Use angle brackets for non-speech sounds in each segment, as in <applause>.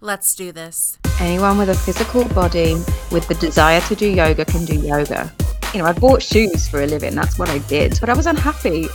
Let's do this. Anyone with a physical body with the desire to do yoga can do yoga. You know, I bought shoes for a living, that's what I did, but I was unhappy.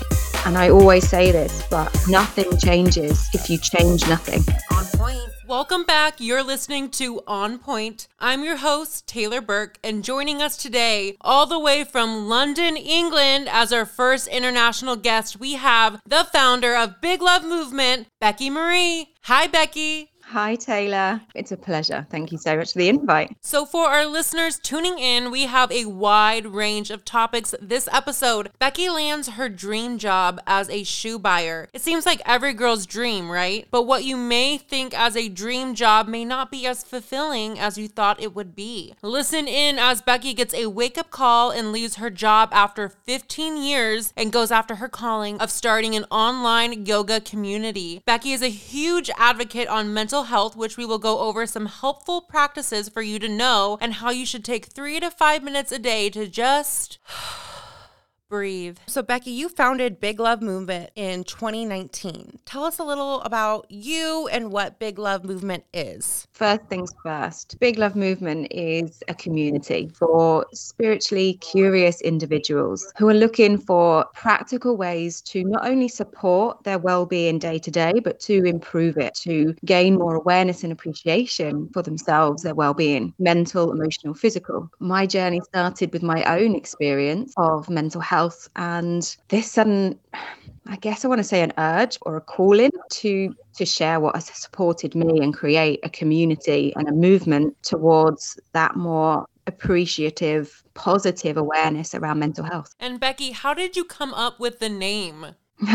And I always say this, but nothing changes if you change nothing. On point. Welcome back. You're listening to On Point. I'm your host, Taylor Burke, and joining us today, all the way from London, England, as our first international guest, we have the founder of Big Love Movement, Becki Marie. Hi, Becki. Hi, Taylor. It's a pleasure. Thank you so much for the invite. So, for our listeners tuning in, we have a wide range of topics this episode. Becki lands her dream job as a shoe buyer. It seems like every girl's dream, right? But what you may think as a dream job may not be as fulfilling as you thought it would be. Listen in as Becki gets a wake up call and leaves her job after 15 years and goes after her calling of starting an online yoga community. Becki is a huge advocate on mental mental health, which we will go over some helpful practices for you to know and how you should take three to five minutes a day to just <sighs> <sighs> breathe. So, Becki, you founded Big Love Movement in 2019. Tell us a little about you and what Big Love Movement is. First things first, Big Love Movement is a community for spiritually curious individuals who are looking for practical ways to not only support their well being day to day, but to improve it, to gain more awareness and appreciation for themselves, their well being, mental, emotional, physical. My journey started with my own experience of mental health and this sudden I guess I want to say an urge or a calling to to share what has supported me and create a community and a movement towards that more appreciative, positive awareness around mental health. And Becki, how did you come up with the name? <laughs>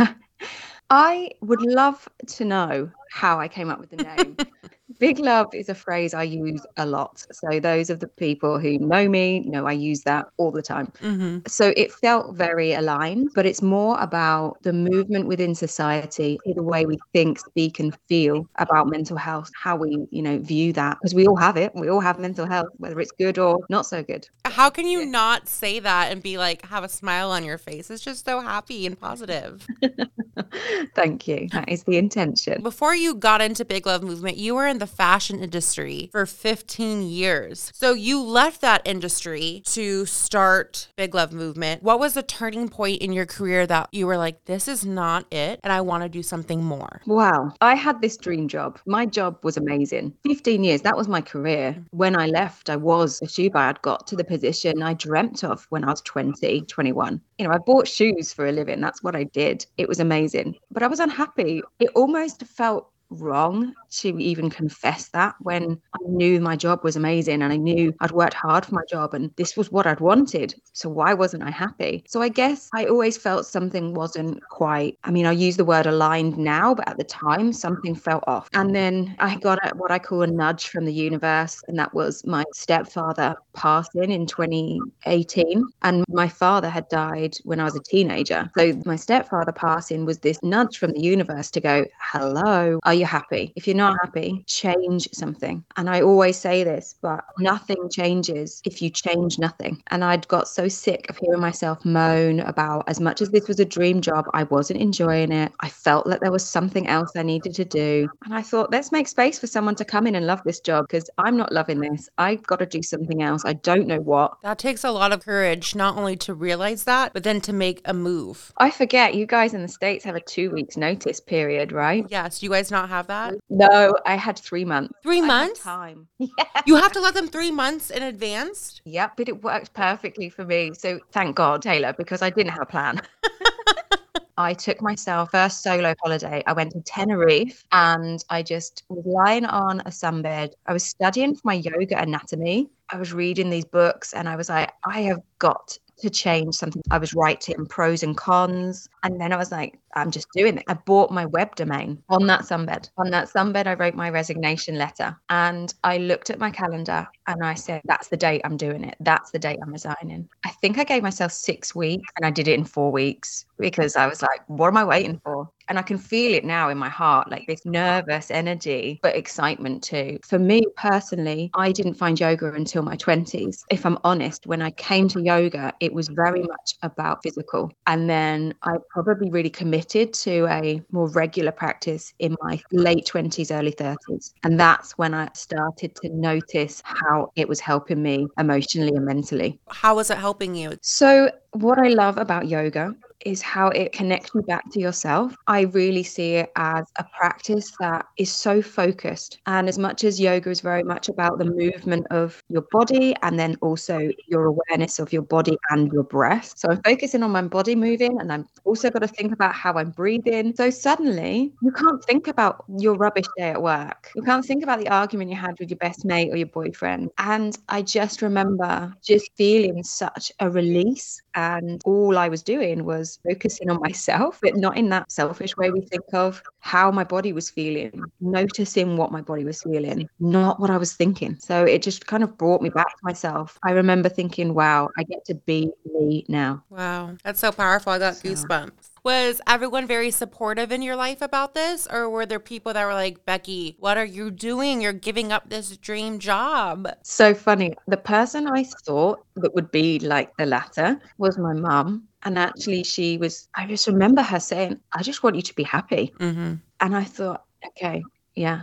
I would love to know how I came up with the name. <laughs> Big love is a phrase I use a lot. So those of the people who know me know I use that all the time. Mm-hmm. So it felt very aligned, but it's more about the movement within society, the way we think, speak, and feel about mental health, how we, you know, view that because we all have it. We all have mental health, whether it's good or not so good. How can you not say that and be like have a smile on your face? It's just so happy and positive. <laughs> Thank you. That is the intention. Before you got into Big Love Movement, you were in the fashion industry for 15 years. So you left that industry to start Big Love Movement. What was the turning point in your career that you were like, this is not it, and I want to do something more? Wow. I had this dream job. My job was amazing. 15 years, that was my career. Mm. When I left, I was a shoe buyer. I'd got to the position I dreamt of when I was 20, 21. You know, I bought shoes for a living. That's what I did. It was amazing. But I was unhappy. It almost felt wrong to even confess that when I knew my job was amazing and I knew I'd worked hard for my job and this was what I'd wanted. So why wasn't I happy? So I guess I always felt something wasn't quite, I mean, I use the word aligned now, but at the time something felt off. And then I got what I call a nudge from the universe, and that was my stepfather passing in 2018. And my father had died when I was a teenager. So my stepfather passing was this nudge from the universe to go, hello, are you happy? If you're not happy, change something. And I always say this, but nothing changes if you change nothing. And I'd got so sick of hearing myself moan about as much as this was a dream job, I wasn't enjoying it. I felt that there was something else I needed to do. And I thought, let's make space for someone to come in and love this job because I'm not loving this. I've got to do something else. I don't know what. That takes a lot of courage, not only to realize that, but then to make a move. I forget you guys in the States have a two weeks notice period, right? Yes. You guys not not have that? No, I had three months. Three months? time. Yeah. <laughs> You have to let them three months in advance? Yep, but it worked perfectly for me. So thank God, Taylor, because I didn't have a plan. <laughs> I took myself first solo holiday. I went to Tenerife and I just was lying on a sunbed. I was studying for my yoga anatomy. I was reading these books and I was like, I have got to change something. I was writing pros and cons. And then I was like, I'm just doing it. I bought my web domain on that sunbed. On that sunbed, I wrote my resignation letter and I looked at my calendar and I said, That's the date I'm doing it. That's the date I'm resigning. I think I gave myself six weeks and I did it in four weeks because I was like, What am I waiting for? And I can feel it now in my heart, like this nervous energy, but excitement too. For me personally, I didn't find yoga until my 20s. If I'm honest, when I came to yoga, it was very much about physical. And then I probably really committed to a more regular practice in my late 20s, early 30s. And that's when I started to notice how it was helping me emotionally and mentally. How was it helping you? So, what I love about yoga is how it connects you back to yourself. I really see it as a practice that is so focused. And as much as yoga is very much about the movement of your body and then also your awareness of your body and your breath. So I'm focusing on my body moving and I'm also got to think about how I'm breathing. So suddenly you can't think about your rubbish day at work. You can't think about the argument you had with your best mate or your boyfriend. And I just remember just feeling such a release. And all I was doing was focusing on myself, but not in that selfish way we think of how my body was feeling, noticing what my body was feeling, not what I was thinking. So it just kind of brought me back to myself. I remember thinking, wow, I get to be me now. Wow. That's so powerful. I got so. goosebumps. Was everyone very supportive in your life about this? Or were there people that were like, Becki, what are you doing? You're giving up this dream job. So funny. The person I thought that would be like the latter was my mum. And actually, she was, I just remember her saying, I just want you to be happy. Mm-hmm. And I thought, okay, yeah,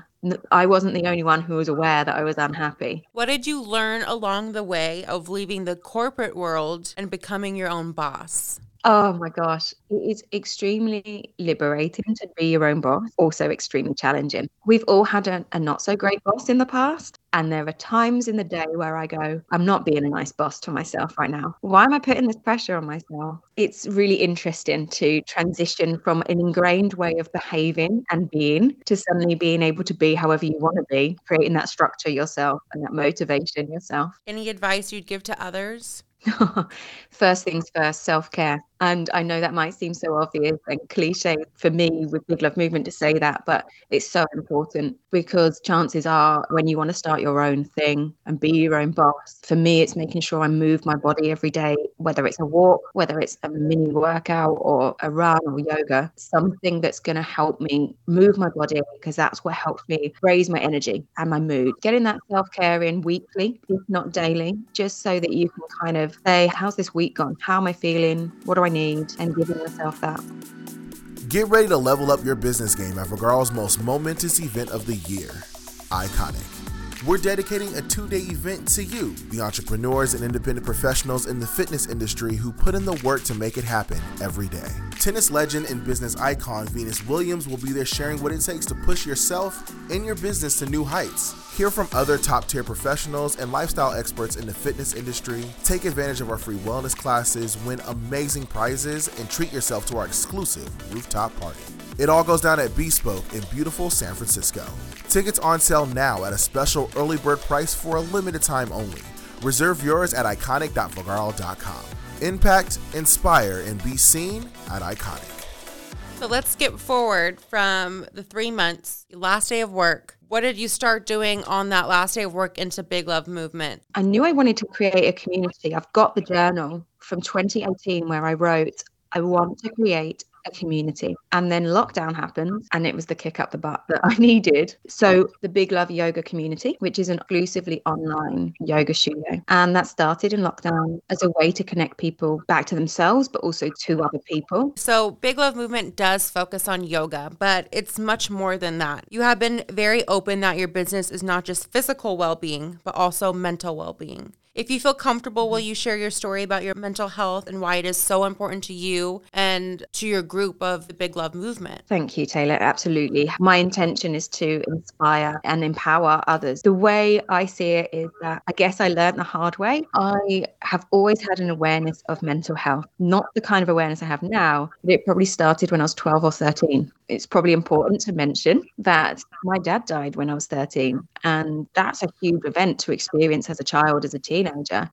I wasn't the only one who was aware that I was unhappy. What did you learn along the way of leaving the corporate world and becoming your own boss? Oh my gosh, it is extremely liberating to be your own boss, also extremely challenging. We've all had a, a, not so great boss in the past, and there are times in the day where I go, I'm not being a nice boss to myself right now. Why am I putting this pressure on myself? It's really interesting to transition from an ingrained way of behaving and being to suddenly being able to be however you want to be, creating that structure yourself and that motivation yourself. Any advice you'd give to others? <laughs> first things first, self care. And I know that might seem so obvious and cliche for me with Big Love Movement to say that, but it's so important because chances are when you want to start your own thing and be your own boss, for me, it's making sure I move my body every day, whether it's a walk, whether it's a mini workout or a run or yoga, something that's going to help me move my body because that's what helps me raise my energy and my mood. Getting that self care in weekly, if not daily, just so that you can kind of say, How's this week gone? How am I feeling? What do I need? And giving yourself that. Get ready to level up your business game at Vagaro's most momentous event of the year, Iconic. We're dedicating a two day event to you, the entrepreneurs and independent professionals in the fitness industry who put in the work to make it happen every day. Tennis legend and business icon Venus Williams will be there sharing what it takes to push yourself and your business to new heights. Hear from other top tier professionals and lifestyle experts in the fitness industry. Take advantage of our free wellness classes, win amazing prizes, and treat yourself to our exclusive rooftop party. It all goes down at Bespoke in beautiful San Francisco. Tickets on sale now at a special early bird price for a limited time only. Reserve yours at iconic.vagaro.com. Impact, inspire, and be seen at Iconic. So let's skip forward from the three months, last day of work. What did you start doing on that last day of work into Big Love Movement? I knew I wanted to create a community. I've got the journal from 2018 where I wrote, I want to create a community. And then lockdown happened and it was the kick up the butt that <laughs> I needed. So the Big Love Yoga community, which is an exclusively online yoga studio. And that started in lockdown as a way to connect people back to themselves, but also to other people. So Big Love Movement does focus on yoga, but it's much more than that. You have been very open that your business is not just physical well being, but also mental well being. If you feel comfortable, will mm-hmm. you share your story about your mental health and why it is so important to you and to your group of the Big Love Movement? Thank you, Taylor. Absolutely. My intention is to inspire and empower others. The way I see it is that I guess I learned the hard way. I have always had an awareness of mental health, not the kind of awareness I have now, but it probably started when I was 12 or 13 it's probably important to mention that my dad died when I was 13. And that's a huge event to experience as a child, as a teenager.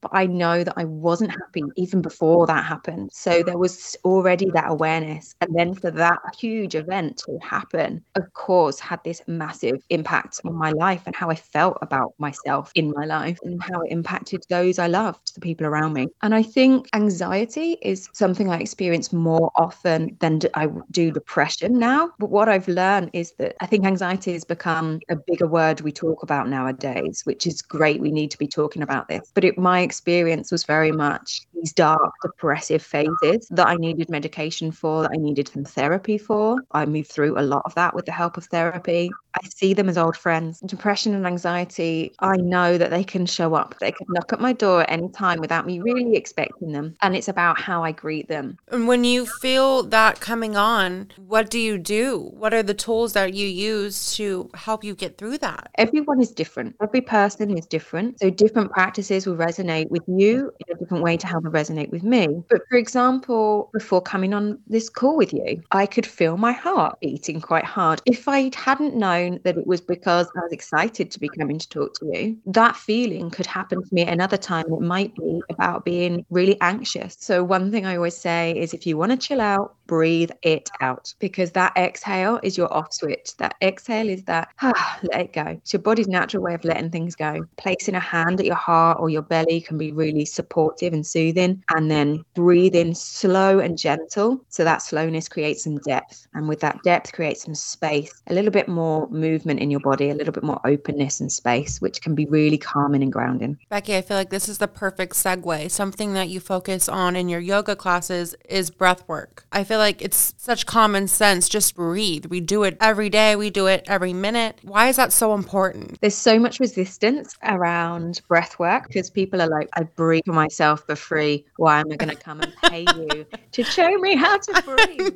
But I know that I wasn't happy even before that happened. So there was already that awareness. And then for that huge event to happen, of course, had this massive impact on my life and how I felt about myself in my life and how it impacted those I loved, the people around me. And I think anxiety is something I experience more often than I do depression now but what I've learned is that I think anxiety has become a bigger word we talk about nowadays, which is great. We need to be talking about this. But But it, my experience was very much these dark, depressive phases that I needed medication for, that I needed some therapy for. I moved through a lot of that with the help of therapy. I see them as old friends. Depression and anxiety, I know that they can show up. They can knock at my door at any time without me really expecting them. And it's about how I greet them. And when you feel that coming on, what do you do? What are the tools that you use to help you get through that? Everyone is different. Every person is different. So different practices will resonate with you in a different way to how they resonate with me. But for example, before coming on this call with you, I could feel my heart beating quite hard. If I hadn't known that it was because I was excited to be coming to talk to you, that feeling could happen to me another time. It might be about being really anxious. So one thing I always say is if you want to chill out, breathe it out because that exhale is your off switch. That exhale is that, ah, <sighs> let it go. It's your body's natural way of letting things go. Placing a hand at your heart or your belly can be really supportive and soothing. And then breathe in slow and gentle. So that slowness creates some depth. And with that depth, creates some space, a little bit more movement in your body, a little bit more openness and space, which can be really calming and grounding. Becki, I feel like this is the perfect segue. Something that you focus on in your yoga classes is breath work. I feel like it's such common sense. Just breathe. We do it every day, we do it every minute. Why is that so important? There's so much resistance around breath work because people are like, I breathe for myself for free. Why am I going to come and pay you to show me how to <laughs> breathe?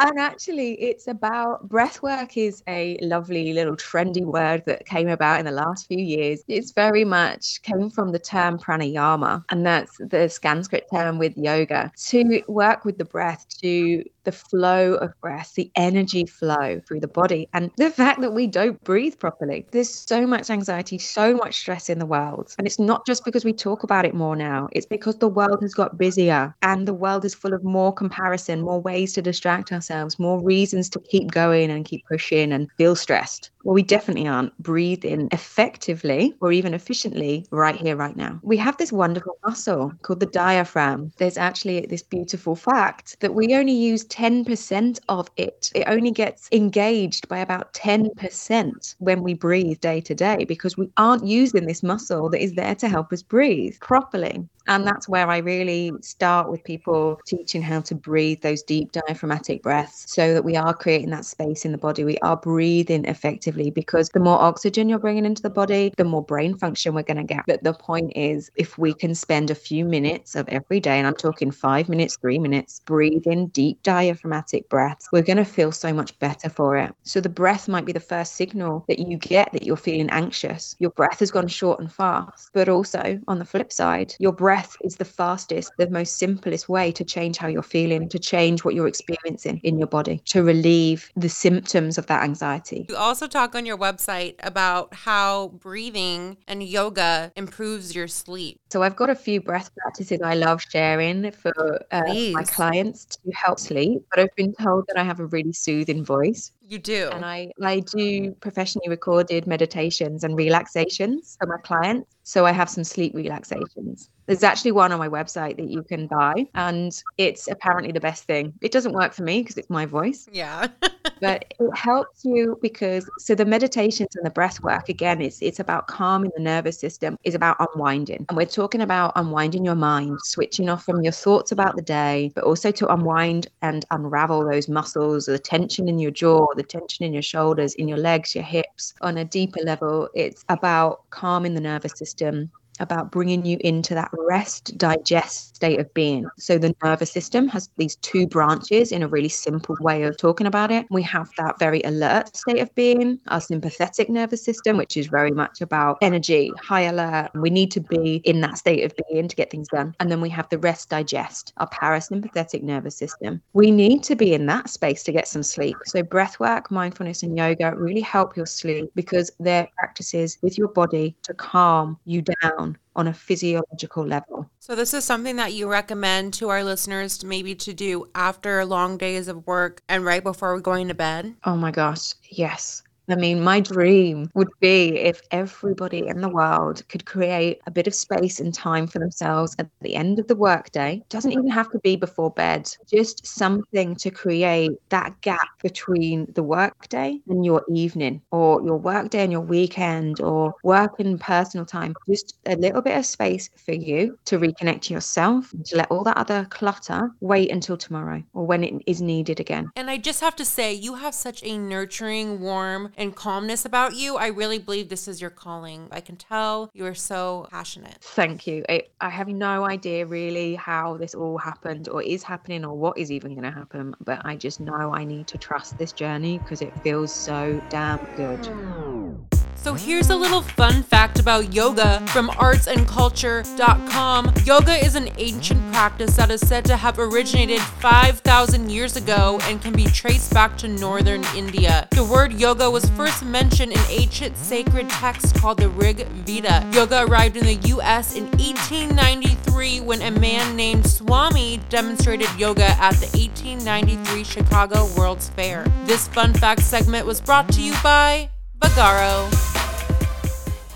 And actually, it's about breath work is a lovely little trendy word that came about in the last few years. It's very much came from the term pranayama, and that's the Sanskrit term with yoga to work with the breath to the flow of breath, the energy flow through the body, and the fact that we don't breathe properly. There's so much anxiety, so much stress in the world. And it's not just because we talk about it more now, it's because the world has got busier and the world is full of more comparison, more ways to distract ourselves, more reasons to keep going and keep pushing and feel stressed. Well, we definitely aren't breathing effectively or even efficiently right here, right now. We have this wonderful muscle called the diaphragm. There's actually this beautiful fact that we only use 10% of it. It only gets engaged by about 10% when we breathe day to day because we aren't using this muscle that is there to help us breathe properly. And that's where I really start with people teaching how to breathe those deep diaphragmatic breaths so that we are creating that space in the body. We are breathing effectively because the more oxygen you're bringing into the body, the more brain function we're going to get. But the point is, if we can spend a few minutes of every day, and I'm talking five minutes, three minutes, breathing deep diaphragmatic breaths, we're going to feel so much better for it. So the breath might be the first signal that you get that you're feeling anxious. Your breath has gone short and fast. But also on the flip side, your breath is the fastest, the most simplest way to change how you're feeling, to change what you're experiencing in your body, to relieve the symptoms of that anxiety. You also talk on your website about how breathing and yoga improves your sleep. So I've got a few breath practices I love sharing for uh, my clients to help sleep, but I've been told that I have a really soothing voice. You do. And I, I do professionally recorded meditations and relaxations for my clients. So I have some sleep relaxations. There's actually one on my website that you can buy, and it's apparently the best thing. It doesn't work for me because it's my voice. Yeah. <laughs> but it helps you because so the meditations and the breath work again it's it's about calming the nervous system is about unwinding and we're talking about unwinding your mind switching off from your thoughts about the day but also to unwind and unravel those muscles the tension in your jaw the tension in your shoulders in your legs your hips. On a deeper level it's about calming the nervous system about bringing you into that rest digest state of being. So the nervous system has these two branches in a really simple way of talking about it. We have that very alert state of being, our sympathetic nervous system, which is very much about energy, high alert. We need to be in that state of being to get things done. And then we have the rest digest, our parasympathetic nervous system. We need to be in that space to get some sleep. So breath work, mindfulness and yoga really help your sleep because they're practices with your body to calm you down on a physiological level. So this is something that you recommend to our listeners maybe to do after long days of work and right before we're going to bed? Oh my gosh, yes. I mean, my dream would be if everybody in the world could create a bit of space and time for themselves at the end of the workday. Doesn't even have to be before bed, just something to create that gap between the workday and your evening, or your workday and your weekend, or work and personal time. Just a little bit of space for you to reconnect to yourself, to let all that other clutter wait until tomorrow or when it is needed again. And I just have to say, you have such a nurturing, warm, and calmness about you. I really believe this is your calling. I can tell you are so passionate. Thank you. I, I have no idea really how this all happened or is happening or what is even going to happen, but I just know I need to trust this journey because it feels so damn good. Hmm. So here's a little fun fact about yoga from artsandculture.com. Yoga is an ancient practice that is said to have originated 5,000 years ago and can be traced back to northern India. The word yoga was first mentioned in ancient sacred text called the Rig Veda. Yoga arrived in the US in 1893 when a man named Swami demonstrated yoga at the 1893 Chicago World's Fair. This fun fact segment was brought to you by Vagaro.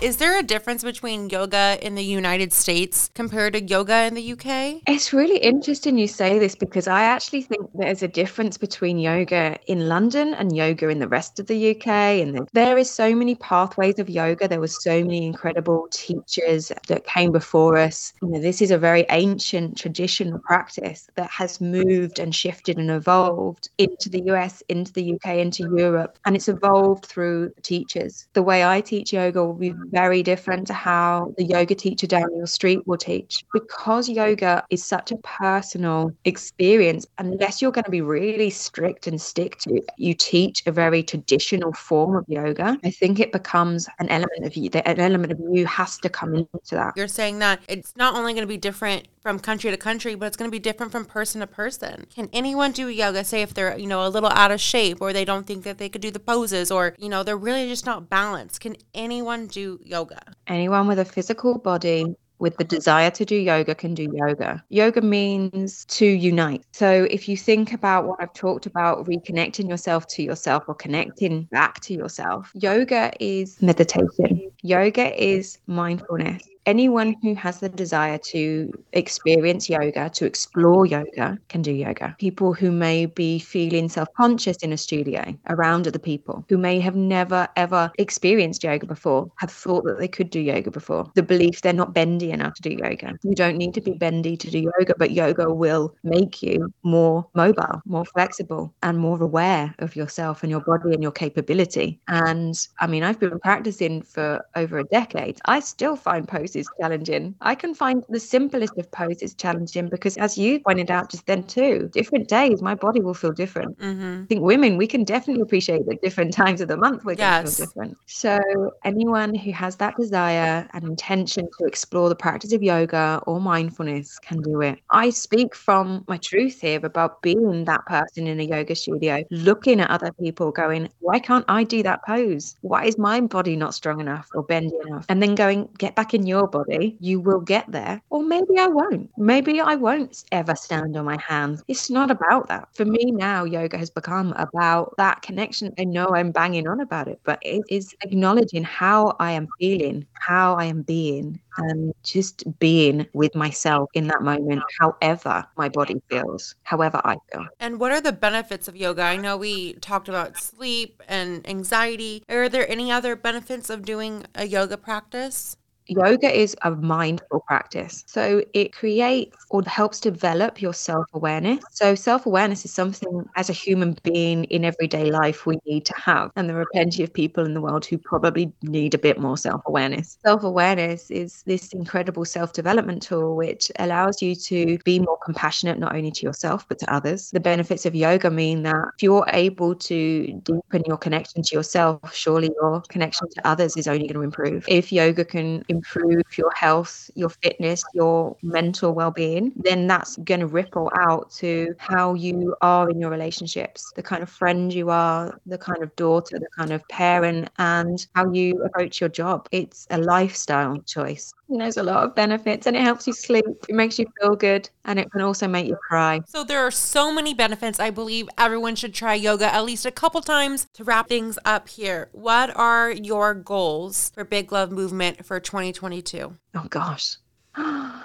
Is there a difference between yoga in the United States compared to yoga in the UK? It's really interesting you say this because I actually think there's a difference between yoga in London and yoga in the rest of the UK. And there is so many pathways of yoga. There was so many incredible teachers that came before us. You know, this is a very ancient traditional practice that has moved and shifted and evolved into the US, into the UK, into Europe, and it's evolved through teachers. The way I teach yoga will be very different to how the yoga teacher down your street will teach. Because yoga is such a personal experience, unless you're going to be really strict and stick to you teach a very traditional form of yoga, I think it becomes an element of you. An element of you has to come into that. You're saying that it's not only going to be different from country to country, but it's going to be different from person to person. Can anyone do yoga, say if they're, you know, a little out of shape or they don't think that they could do the poses or, you know, they're really just not balanced? Can anyone do yoga? Anyone with a physical body with the desire to do yoga can do yoga. Yoga means to unite. So if you think about what I've talked about, reconnecting yourself to yourself or connecting back to yourself, yoga is meditation. Yoga is mindfulness anyone who has the desire to experience yoga, to explore yoga, can do yoga. People who may be feeling self conscious in a studio around other people, who may have never ever experienced yoga before, have thought that they could do yoga before. The belief they're not bendy enough to do yoga. You don't need to be bendy to do yoga, but yoga will make you more mobile, more flexible, and more aware of yourself and your body and your capability. And I mean, I've been practicing for over a decade. I still find poses poses challenging. I can find the simplest of poses challenging because, as you pointed out just then too, different days my body will feel different. Mm-hmm. I think women we can definitely appreciate that different <laughs> times of the month we're going to feel different. So anyone who has that desire and intention to explore the practice of yoga or mindfulness can do it. I speak from my truth here about being that person in a yoga studio, looking at other people, going, why can't I do that pose? Why is my body not strong enough or bendy enough? And then going, get back in your body, you will get there. Or maybe I won't. Maybe I won't ever stand on my hands. It's not about that. For me now, yoga has become about that connection. I know I'm banging on about it, but it is acknowledging how I am feeling, how I am being, and just being with myself in that moment, however my body feels, however I feel. And what are the benefits of yoga? I know we talked about sleep and anxiety. Are there any other benefits of doing a yoga practice? Yoga is a mindful practice. So it creates or helps develop your self awareness. So, self awareness is something as a human being in everyday life we need to have. And there are plenty of people in the world who probably need a bit more self awareness. Self awareness is this incredible self development tool which allows you to be more compassionate, not only to yourself, but to others. The benefits of yoga mean that if you're able to deepen your connection to yourself, surely your connection to others is only going to improve. If yoga can improve your health, your fitness, your mental well being, then that's going to ripple out to how you are in your relationships, the kind of friend you are, the kind of daughter, the kind of parent, and how you approach your job. It's a lifestyle choice There's a lot of benefits and it helps you sleep. It makes you feel good and it can also make you cry. So there are so many benefits. I believe everyone should try yoga at least a couple times to wrap things up here. What are your goals for Big Love Movement for 2022? Oh gosh. <gasps>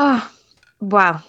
Ah, oh, wow.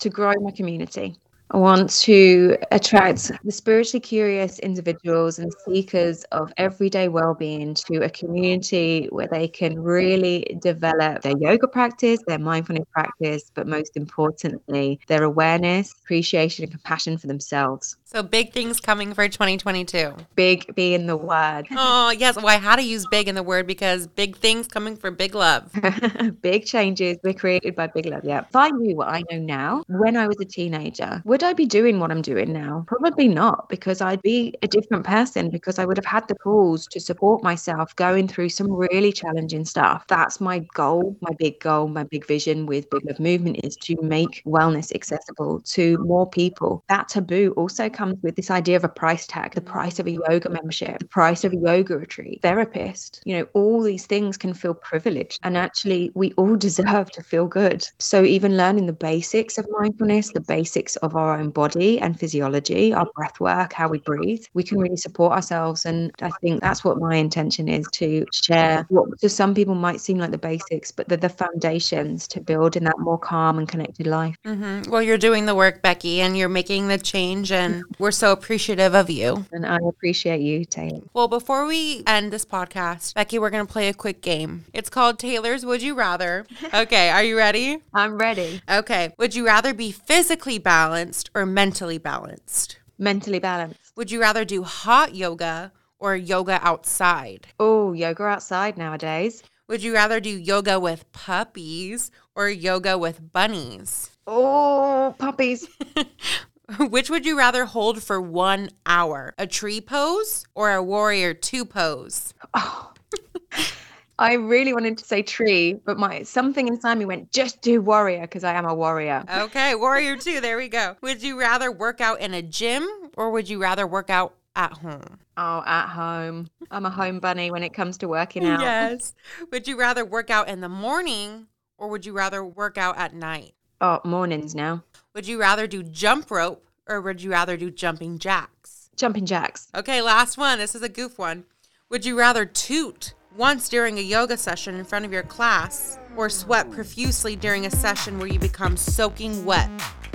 To grow my community. I want to attract the spiritually curious individuals and seekers of everyday well-being to a community where they can really develop their yoga practice, their mindfulness practice, but most importantly, their awareness, appreciation, and compassion for themselves. So big things coming for 2022. Big being the word. <laughs> Oh, yes. Well, I had to use big in the word because big things coming for big love. <laughs> big changes were created by big love. Yeah. If I knew what I know now when I was a teenager, would I be doing what I'm doing now? Probably not, because I'd be a different person because I would have had the tools to support myself going through some really challenging stuff. That's my goal, my big goal, my big vision with Big Love Movement is to make wellness accessible to more people. That taboo also comes with this idea of a price tag, the price of a yoga membership, the price of a yoga retreat, therapist. You know, all these things can feel privileged. And actually, we all <laughs> deserve to feel good. So, even learning the basics of mindfulness, the basics of our own body and physiology, our breath work, how we breathe, we can really support ourselves. And I think that's what my intention is to share what to some people might seem like the basics, but they're the foundations to build in that more calm and connected life. Mm-hmm. Well, you're doing the work, Becki, and you're making the change. And we're so appreciative of you. And I appreciate you, Taylor. Well, before we end this podcast, Becki, we're going to play a quick game. It's called Taylor's Would You Rather. <laughs> Okay, are you ready? I'm ready. Okay. Would you rather be physically balanced or mentally balanced? Mentally balanced. Would you rather do hot yoga or yoga outside? Oh, yoga outside nowadays. Would you rather do yoga with puppies or yoga with bunnies? Oh, puppies. <laughs> <laughs> Which would you rather hold for one hour? A tree pose or a warrior two pose? Oh. <laughs> I really wanted to say tree, but my something inside me went just do warrior because I am a warrior. Okay, warrior two. There we go. Would you rather work out in a gym or would you rather work out at home? Oh, at home. I'm a home bunny when it comes to working out. Yes. Would you rather work out in the morning or would you rather work out at night? Oh, mornings now. Would you rather do jump rope or would you rather do jumping jacks? Jumping jacks. Okay, last one. This is a goof one. Would you rather toot once during a yoga session in front of your class or sweat profusely during a session where you become soaking wet?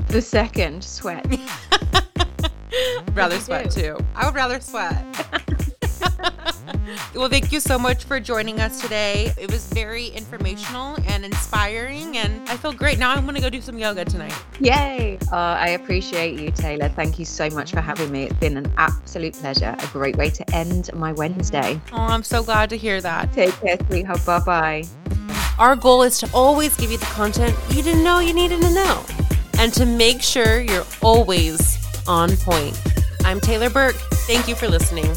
The second, sweat. <laughs> rather sweat too. I would rather sweat. <laughs> <laughs> well, thank you so much for joining us today. It was very informational and inspiring, and I feel great. Now I'm going to go do some yoga tonight. Yay! Uh, I appreciate you, Taylor. Thank you so much for having me. It's been an absolute pleasure. A great way to end my Wednesday. Oh, I'm so glad to hear that. Take care, sweetheart. Bye bye. Our goal is to always give you the content you didn't know you needed to know, and to make sure you're always on point. I'm Taylor Burke. Thank you for listening.